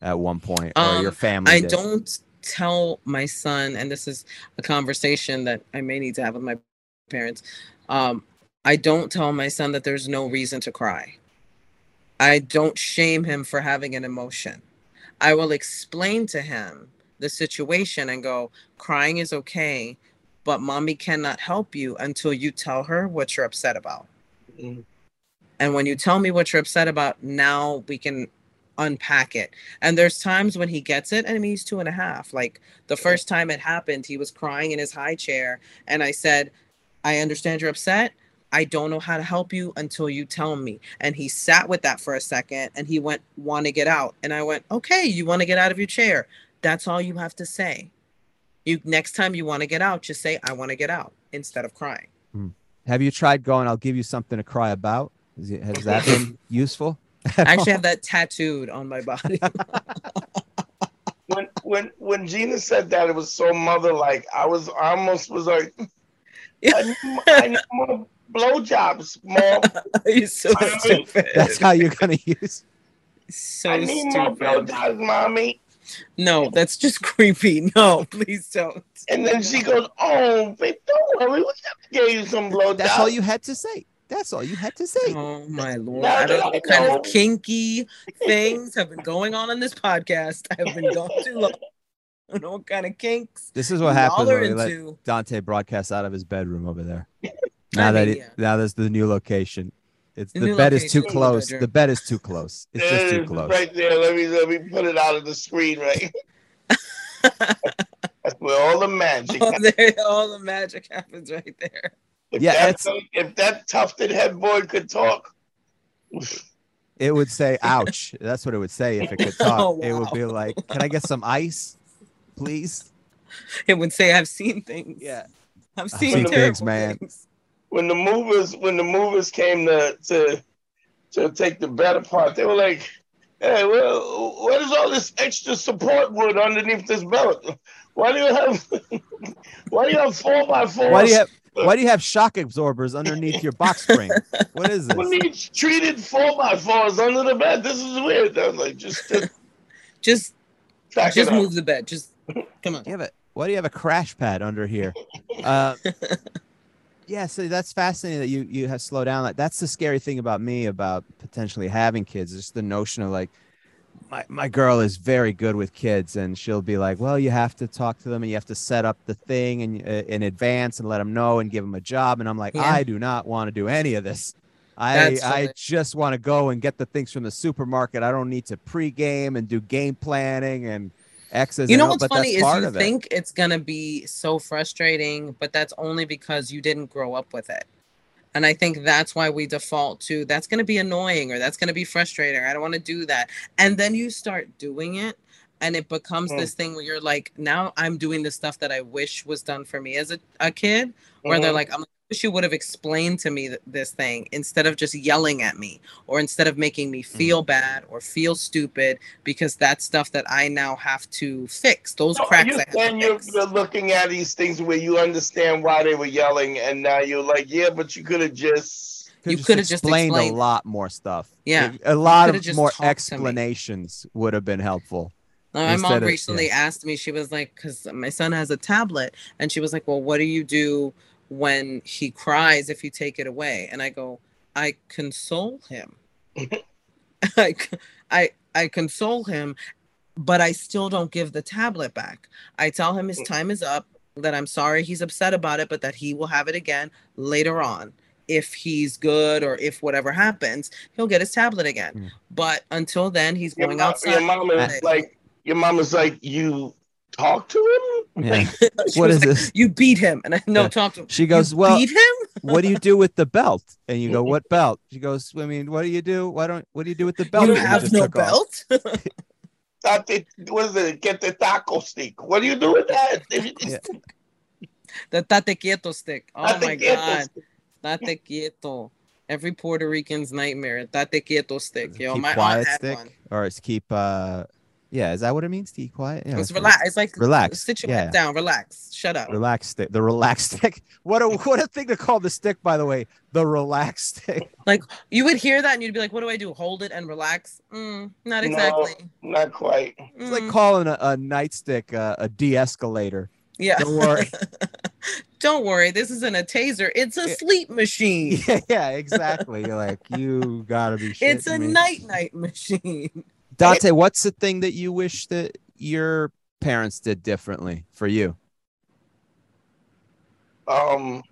at one point or Um, your family? I did? don't tell my son, and this is a conversation that I may need to have with my parents. Um, I don't tell my son that there's no reason to cry. I don't shame him for having an emotion. I will explain to him the situation and go, crying is okay, but mommy cannot help you until you tell her what you're upset about. Mm. And when you tell me what you're upset about, now we can unpack it. And there's times when he gets it, and I mean, he's two and a half. Like the first time it happened, he was crying in his high chair. And I said, I understand you're upset. I don't know how to help you until you tell me. And he sat with that for a second and he went, Want to get out. And I went, Okay, you want to get out of your chair. That's all you have to say. You next time you want to get out, just say, I want to get out instead of crying. Mm-hmm. Have you tried going? I'll give you something to cry about. Has, it- has that been useful? I actually have that tattooed on my body. When when when Gina said that, it was so mother like. I was I almost was like, I need, more- I need more blowjobs, mom. You're so stupid. That's how you're gonna use. so I need more stupid. blowjobs, mommy. No, that's just creepy. No, please don't. And then she goes, "Oh, babe, don't worry, we have to get you some blowjobs." That's all you had to say. That's all you had to say. Oh my lord! Now I don't know what kind of kinky things have been going on in this podcast. I have been gone too long. I don't know what kind of kinks This is what y'all happens when we let. Dante broadcast out of his bedroom over there. Now that mean, it, yeah. now there's the new location. It's The the, bed is too location is the close. The bed is too close. It's just too close. Right there. Let me let me put it out of the screen. Right. That's where all the magic. Oh, there, all the magic happens right there. If Yeah, that, it's- if that tufted headboard could talk, It would say "ouch." That's what it would say if it could talk. Oh, It would be like, "Can I get some ice, please?" It would say, "I've seen things. Yeah. I've seen, seen terrible things, man. things." When the movers when the movers came to to to take the bed apart, they were like, "Hey, well, what is all this extra support wood underneath this belt? Why do you have why do you have four by fours? Why do you have Why do you have shock absorbers underneath your box spring? What is Who this? needs treated four by fours under the bed? This is weird. I was like, just, just Just, just it up. move the bed. Just come on. You have a, why do you have a crash pad under here? Uh, yeah, so that's fascinating that you you have slowed down. Like that's the scary thing about me about potentially having kids. Just the notion of like my my girl is very good with kids, and she'll be like, "Well, you have to talk to them, and you have to set up the thing and uh, in advance and let them know and give them a job." And I'm like, Yeah. I do not want to do any of this. I I just want to go and get the things from the supermarket. I don't need to pregame and do game planning and X's. You know O's, what's but funny is you of it. think it's gonna be so frustrating, but that's only because you didn't grow up with it. And I think that's why we default to that's gonna be annoying or that's gonna be frustrating. Or I don't want to do that. And then you start doing it, and it becomes Mm. this thing where you're like, now I'm doing the stuff that I wish was done for me as a, a kid, where they're Mhm. like, I'm like, I wish you would have explained to me th- this thing instead of just yelling at me or instead of making me Mm. feel bad or feel stupid because that's stuff that I now have to fix. Those So are cracks you I have saying to you're, you're looking at these things where you understand why they were yelling, and now you're like, yeah, but you could have just. You coulda just explained a lot more stuff. Yeah, a lot of more talked to me. explanations would have been helpful. My Instead mom of- recently yeah. asked me, she was like, because my son has a tablet, and she was like, Well, what do you do when he cries if you take it away? And I go, I console him. I, I, I console him, but I still don't give the tablet back. I tell him his time is up, that I'm sorry he's upset about it, but that he will have it again later on. If he's good or if whatever happens, he'll get his tablet again. Mm. But until then, he's Your, going mom, outside. your mom is like, your mom is like, you talk to him. Yeah. Like, She What was is like, this? You beat him, and I no Yeah. talk to him. She goes, you "Well, beat him. what do you do with the belt?" And you go, "What belt?" She goes, "I mean, what do you do? Why don't? What do you do with the belt?" You have just no took off?" belt. tate- what is it? Get the taco stick. What do you do with that? Yeah. the tate quieto stick. Oh Tate my quieto god, stick. tate quieto. Every Puerto Rican's nightmare. Tate quieto stick. Is it Yo, keep my quiet stick, one. or it's keep. uh Yeah, is that what it means? To be quiet. Yeah, it's relax. It's like Relax, Sit your yeah. head down. Relax. Shut up. Relax stick. The relax stick. What a what a thing to call the stick, by the way. The relax stick. Like you would hear that and you'd be like, "What do I do? Hold it and relax?" Mm, not No. exactly. Not quite. It's like Mm, calling a, a nightstick uh, a de-escalator. yeah. Don't worry. Don't worry. This isn't a taser. It's a Yeah. sleep machine. yeah, yeah, exactly. You're like, you gotta be. It's a night night machine. Dante, what's the thing that you wish that your parents did differently for you? Um,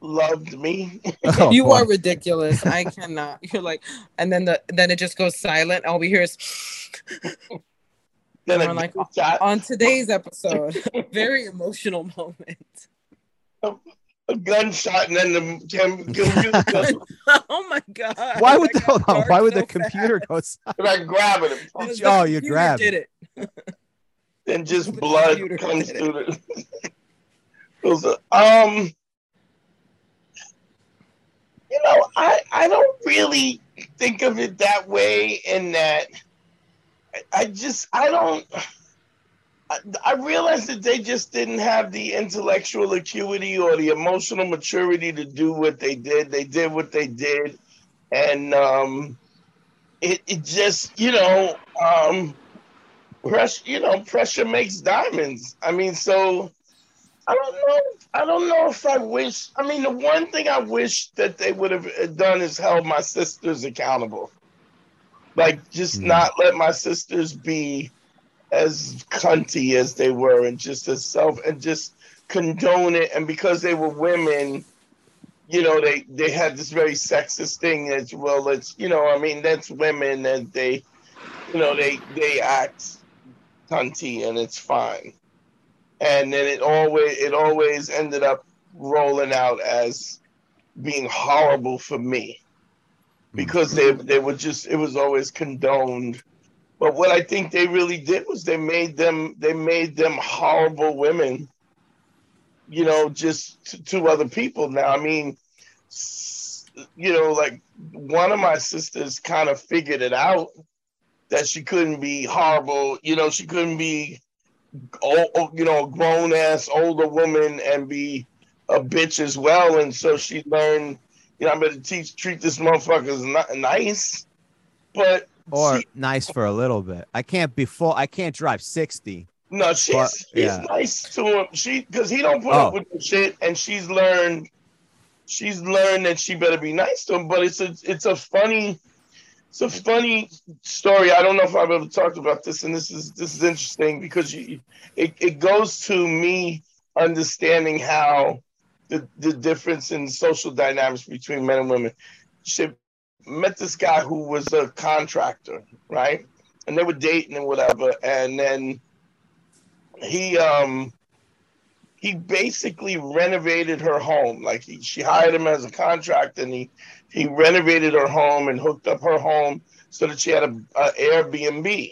loved me. Oh, you boy. are ridiculous. I cannot. You're like, and then the then it just goes silent. All we hear is Then Or a like- gunshot, on today's episode. Very emotional moment. A gunshot, and then the computer goes, oh my god. Why would the, hold on, why would so the computer go? silent? and I grab it, fast. It Oh, you grabbed did it. then just The blood computer comes did it. through the. Goes, uh, um, you know, I I don't really think of it that way. In that, I, I just I don't. I, I realized that they just didn't have the intellectual acuity or the emotional maturity to do what they did. They did what they did, and um, it it just you know um, pressure you know pressure makes diamonds. I mean, so I don't know. I don't know if I wish. I mean, the one thing I wish that they would have done is held my sisters accountable. Like, just Hmm. not let my sisters be as cunty as they were, and just as self, and just condone it. And because they were women, you know, they they had this very sexist thing as well, it's you know, I mean, that's women, and they, you know, they they act cunty, and it's fine. And then it always it always ended up rolling out as being horrible for me. Hmm. Because they they were just it was always condoned but what i think they really did was they made them they made them horrible women you know just to, to other people now i mean you know like one of my sisters kind of figured it out that she couldn't be horrible you know she couldn't be oh, you know, a grown ass older woman and be a bitch as well. And so she learned, you know, I'm better teach treat this motherfucker nice. But Or she, nice for a little bit. I can't be full. I can't drive sixty. no, she's but- she's yeah. nice to him. She because he don't put Oh. up with the shit, and she's learned she's learned that she better be nice to him. But it's a it's a funny. It's a funny story. I don't know if I've ever talked about this, and this is this is interesting because you, it, it goes to me understanding how the, the difference in social dynamics between men and women. She met this guy who was a contractor, right? And they were dating and whatever. And then he um he basically renovated her home. Like he, she hired him as a contractor and he he renovated her home and hooked up her home so that she had a, a Airbnb.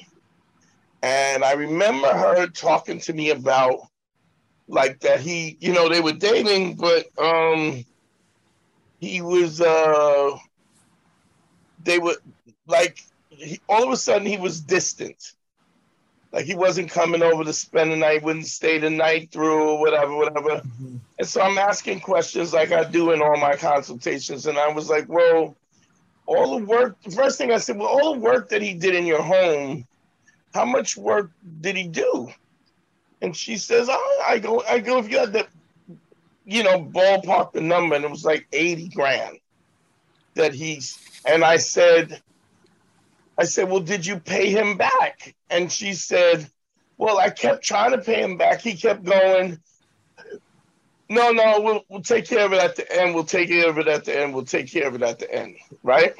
And I remember her talking to me about like that he, you know, they were dating, but um he was uh they were like he, all of a sudden he was distant. Like he wasn't coming over to spend the night, wouldn't stay the night through or whatever, whatever. Mm-hmm. And so I'm asking questions like I do in all my consultations. And I was like, well, all the work, the first thing I said, well, all the work that he did in your home, how much work did he do? And she says, oh, I go, I go, if you had the, you know, ballpark the number, and it was like 80 grand that he's, and I said, I said, well, did you pay him back? And she said, well, I kept trying to pay him back. He kept going, no, no, we'll, we'll take care of it at the end. We'll take care of it at the end. We'll take care of it at the end. Right?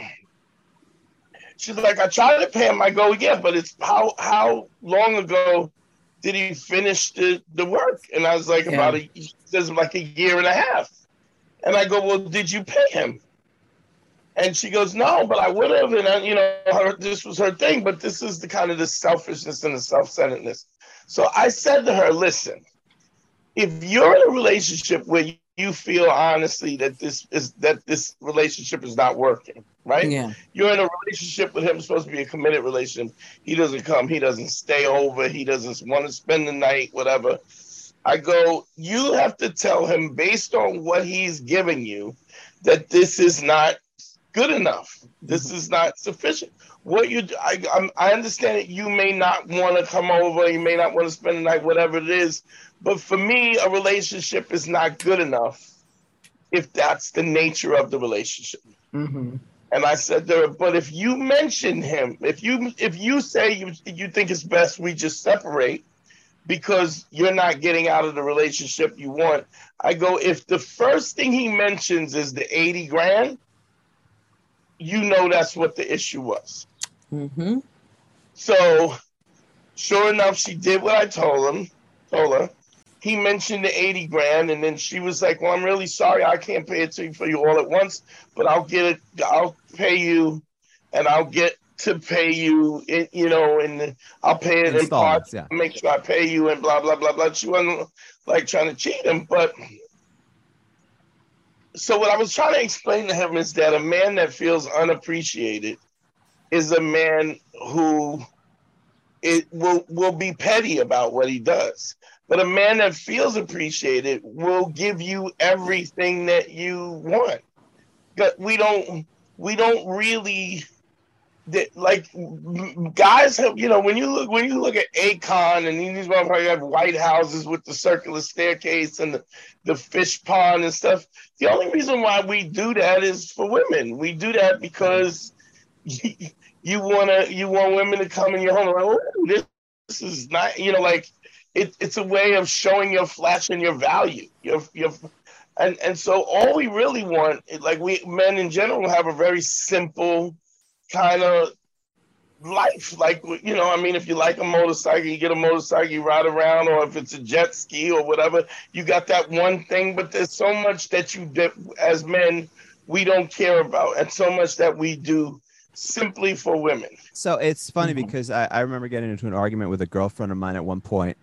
She's like, I tried to pay him. I go, yeah, but it's how how long ago did he finish the, the work? And I was like, Yeah. about a says like a year and a half. And I go, well, did you pay him? And she goes, no, but I would have. And I, you know, her, this was her thing. But this is the kind of the selfishness and the self-centeredness. So I said to her, listen, if you're in a relationship where you feel honestly that this is that this relationship is not working, right? Yeah. You're in a relationship with him, supposed to be a committed relationship. He doesn't come, he doesn't stay over, he doesn't want to spend the night, whatever. I go, you have to tell him based on what he's giving you that this is not good enough. This is not sufficient. What you, I, I'm, I understand that you may not want to come over, you may not want to spend the night, whatever it is. But for me, a relationship is not good enough if that's the nature of the relationship. Mm-hmm. And I said to her, but if you mention him, if you if you say you you think it's best we just separate because you're not getting out of the relationship you want, I go, if the first thing he mentions is the 80 grand, you know that's what the issue was. Mm-hmm. So sure enough, she did what I told him, told her. He mentioned the 80 grand, and then she was like, Well, I'm really sorry, I can't pay it to you for you all at once, but I'll get it, I'll pay you, and I'll get to pay you, in, you know, and I'll pay it in parts, yeah. make sure I pay you, and blah, blah, blah, blah. She wasn't like trying to cheat him, but so what I was trying to explain to him is that a man that feels unappreciated is a man who it will will be petty about what he does. But a man that feels appreciated will give you everything that you want. But we don't we don't really like guys have you know when you look when you look at Akon and these motherfuckers have white houses with the circular staircase and the, the fish pond and stuff. The only reason why we do that is for women. We do that because you, you wanna you want women to come in your home like, oh, this, this is not you know like it, it's a way of showing your flash and your value. Your your and and so all we really want, like we men in general, have a very simple kind of life. Like you know, I mean, if you like a motorcycle, you get a motorcycle, you ride around, or if it's a jet ski or whatever, you got that one thing. But there's so much that you, that as men, we don't care about, and so much that we do simply for women. So it's funny Mhm. because I, I remember getting into an argument with a girlfriend of mine at one point,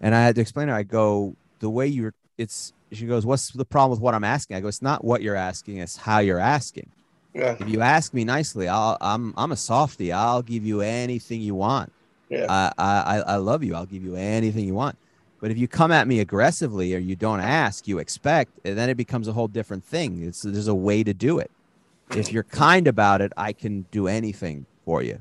and I had to explain to her. I go, the way you're, it's. She goes, "What's the problem with what I'm asking?" I go, "It's not what you're asking; it's how you're asking. Yeah, If you ask me nicely, I'll, I'm, I'm a softie. I'll give you anything you want. yeah, I, I, I love you. I'll give you anything you want. But if you come at me aggressively or you don't ask, you expect, and then it becomes a whole different thing. It's there's a way to do it. If you're kind about it, I can do anything for you.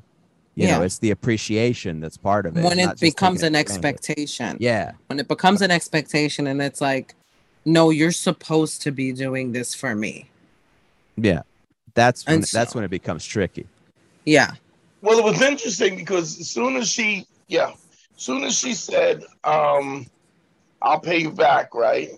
You know, Yeah. it's the appreciation that's part of it. When it becomes an advantage of it. expectation. Yeah. When it becomes an expectation and it's like, no, you're supposed to be doing this for me. Yeah. That's when And that's when it becomes tricky. Yeah. Well, it was interesting because as soon as she, yeah, as soon as she said, um, "I'll pay you back," right?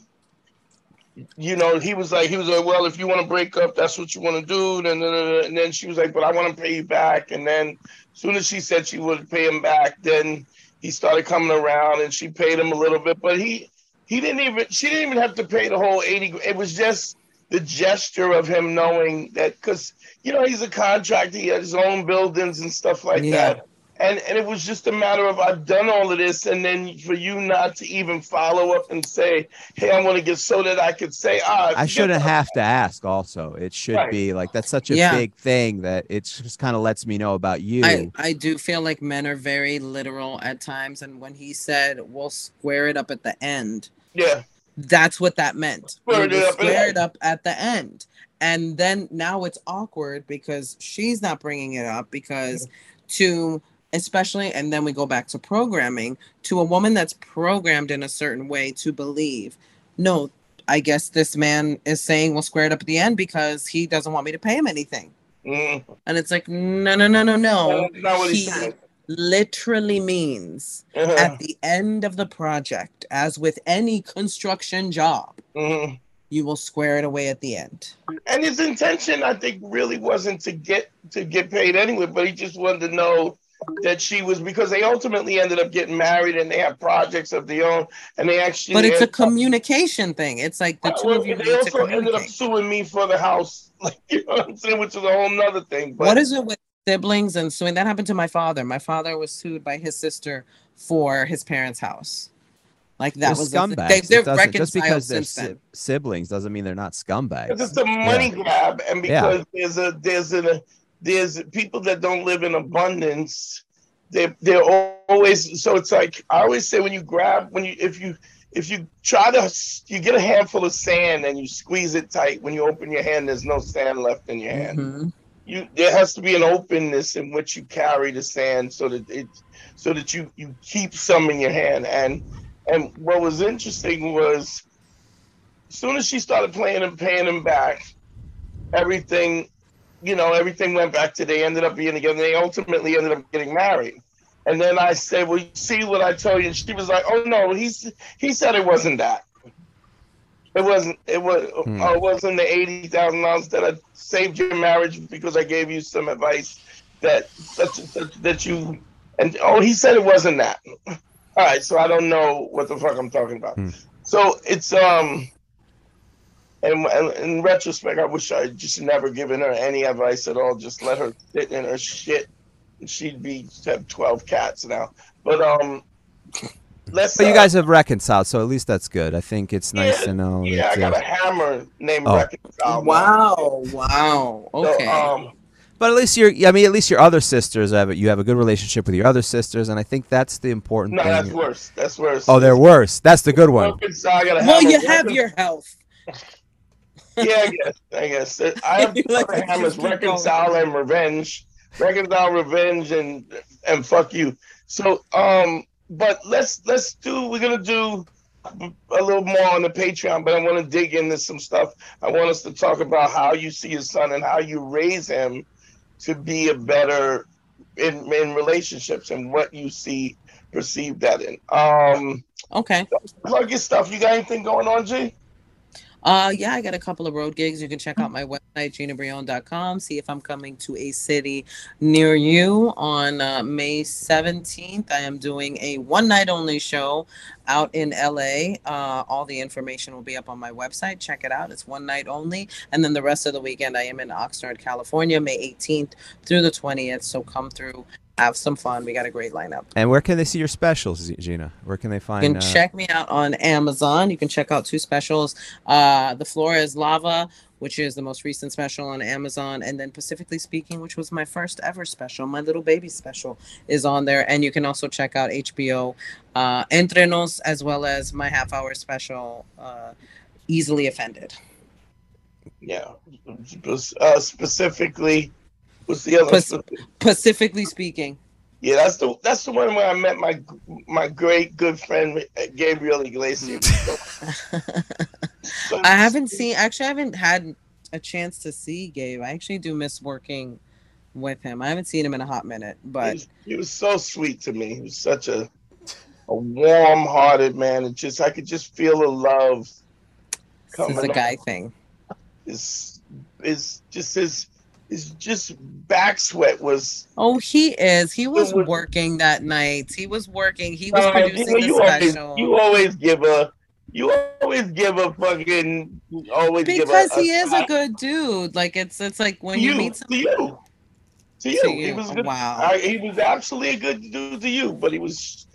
You know, he was like, he was like, "Well, if you want to break up, that's what you want to do." And then, and then she was like, "But I want to pay you back." And then, as soon as she said she would pay him back, then he started coming around, and she paid him a little bit. But he, he didn't even, she didn't even have to pay the whole eighty. It was just the gesture of him knowing that, because you know he's a contractor, he had his own buildings and stuff like Yeah. that. And and it was just a matter of I've done all of this, and then for you not to even follow up and say, "Hey, I want to get so that I could say, ah, I shouldn't have to ask also. It should Right. be like that's such a Yeah. big thing that it just kind of lets me know about you. I, I do feel like men are very literal at times. And when he said, we'll square it up at the end, Yeah, that's what that meant. Square We it will up at the end. it up at the end. And then now it's awkward because she's not bringing it up because to especially and then we go back to programming to a woman that's programmed in a certain way to believe no i guess this man is saying we'll square it up at the end because he doesn't want me to pay him anything Mm. and it's like no no no no no That's not what he he said. Literally means Uh-huh. at the end of the project as with any construction job Mhm. you will square it away at the end. And his intention, I think, really wasn't to get to get paid anyway, but he just wanted to know that she was because they ultimately ended up getting married and they have projects of their own, and they actually. But it's a up- communication thing. It's like the two Well, of you they also ended up suing me for the house, like you know what I'm saying, which is a whole nother thing. But What is it with siblings and suing? That happened to my father. My father was sued by his sister for his parents' house. Like that They're was a- scumbags. they, they're doesn't- just because they're si- siblings doesn't mean they're not scumbags. Because it's a money grab, and Yeah. because there's a there's a there's people that don't live in abundance. They they're always so it's like I always say when you grab when you if you if you try to you get a handful of sand and you squeeze it tight when you open your hand there's no sand left in your hand Mhm. You there has to be an openness in which you carry the sand so that it so that you you keep some in your hand. And and what was interesting was as soon as she started playing and paying him back everything you know everything went back to they ended up being together. They ultimately ended up getting married. And then i said well you see what i told you? And she was like oh no he's he said it wasn't that it wasn't it was Hmm. oh, it wasn't the eighty thousand dollars that I saved your marriage because I gave you some advice that that, that that you and oh he said it wasn't that. All right, so I don't know what the fuck I'm talking about. Hmm. So it's um and, and in retrospect I wish I had just never given her any advice at all. Just let her sit in her shit. She'd be have twelve cats now. But um let's But you uh, guys have reconciled, so at least that's good. I think it's nice Yeah, to know yeah, I that. got uh, a hammer named Oh. Reconcile. now. Wow, wow. So, Okay. um, but at least you're. I mean, at least your other sisters have. You have a good relationship with your other sisters, and I think that's the important thing. no, thing. that's worse. That's worse. Oh, they're worse. That's the good one. Reconcile, I well, you have your health. Yeah, I guess. I guess. I have You like to hammers: reconcile and revenge. Reconcile, revenge, and and fuck you. So, um, but let's let's do. We're gonna do a little more on the Patreon, but I want to dig into some stuff. I want us to talk about how you see your son and how you raise him to be a better in in relationships and what you see perceive that in. Um, Okay. plug your stuff. You got anything going on, G? Uh, yeah, I got a couple of road gigs. You can check out my website, ginabrillon.com. See if I'm coming to a city near you on uh, May 17th. I am doing a one night only show out in LA. Uh, all the information will be up on my website. Check it out. It's one night only. And then the rest of the weekend, I am in Oxnard, California, May 18th through the 20th. So come through, have some fun. We got a great lineup. And where can they see your specials, Gina? Where can they find? You can uh, check me out on Amazon. You can check out two specials. Uh, the Floor is Lava, which is the most recent special on Amazon, and then Pacifically Speaking, which was my first ever special, my little baby special, is on there. And you can also check out HBO uh, Entre Nos, as well as my half hour special, uh, Easily Offended. Yeah. Uh, specifically, what's the other? Pas- Pacifically Speaking. yeah, that's the that's the one where I met my my great good friend Gabriel Iglesias. So- I haven't seen, actually, I haven't had a chance to see Gabe. I actually do miss working with him. I haven't seen him in a hot minute, He but. was, he was so sweet to me. He was such a a warm-hearted man, and just I could just feel the love. This is a guy thing. Is is just his his just back sweat was. Oh, he is. He was was- working that night. He was working. He was Uh, producing you, the you always, special. you always give a you always give a fucking you always give because a, he is a good dude. Like it's it's like when you, you meet to someone. you to you. To He was good. wow. I, he was absolutely a good dude to you, but he was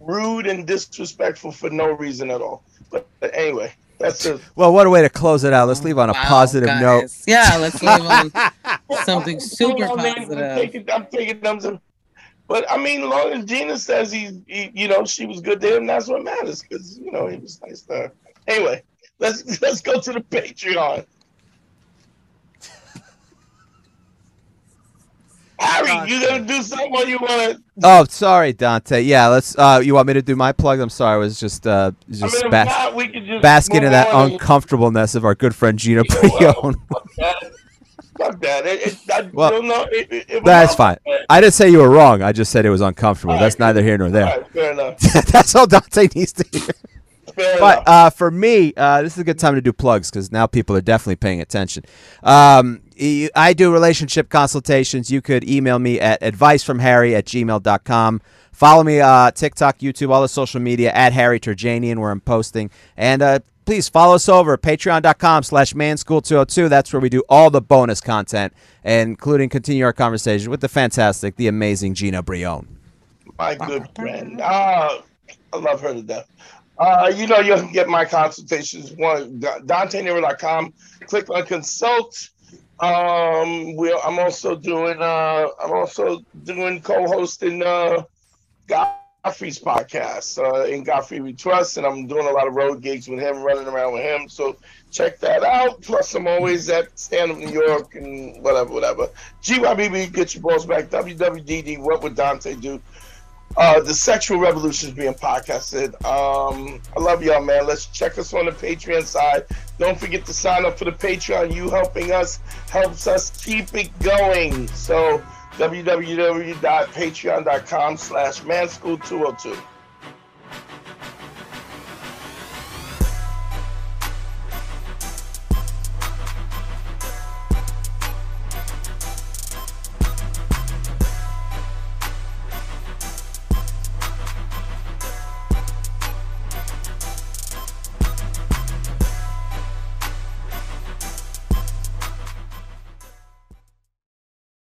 rude and disrespectful for no reason at all. But, but anyway, that's a Well, what a way to close it out. Let's leave on a Wow, positive note. Yeah, let's leave on something You super know, man, I'm positive. taking, I'm taking them to, but I mean, as long as Gina says he, he, you know, she was good to him, that's what matters. Because you know, he was nice to her. Anyway, let's let's go to the Patreon. Harry, you gonna do something you wanna? Oh, sorry, Dante. Yeah, let's. Uh, you want me to do my plug? I'm sorry. I was just uh, I just mean, bas- not, we could just basking in that on and- uncomfortableness of our good friend Gina Yeah, well, Brillon. Fuck that. Fuck that. It, it, I Well, don't know. It, it, it- That's fine. I didn't say you were wrong. I just said it was uncomfortable. All That's neither here nor there. right, fair enough. That's all Dante needs to hear. Fair But uh, for me, uh, this is a good time to do plugs because now people are definitely paying attention. Um, y- I do relationship consultations. You could email me at advicefromharry at gmail.com. Follow me uh, TikTok, YouTube, all the social media at Harry Turjanian where I'm posting. And uh, please follow us over at patreon.com slash manschool202. That's where we do all the bonus content, including continue our conversation with the fantastic, the amazing Gina Brillon. my good friend. Uh, I love her to death. Uh, you know, you can get my consultations one DanteNero.com. Click on consult. Um, we I'm also doing uh, I'm also doing co-hosting uh, Godfrey's podcast uh, in Godfrey We Trust, and I'm doing a lot of road gigs with him, running around with him. So check that out. Plus, I'm always at Stand Up New York and whatever, whatever. GYBB, get your balls back. WWDD, what would Dante do? Uh, the sexual revolution is being podcasted. Um, I love y'all, man. Let's check us on the Patreon side. Don't forget to sign up for the Patreon. You helping us helps us keep it going. So www.patreon.com slash manschool202.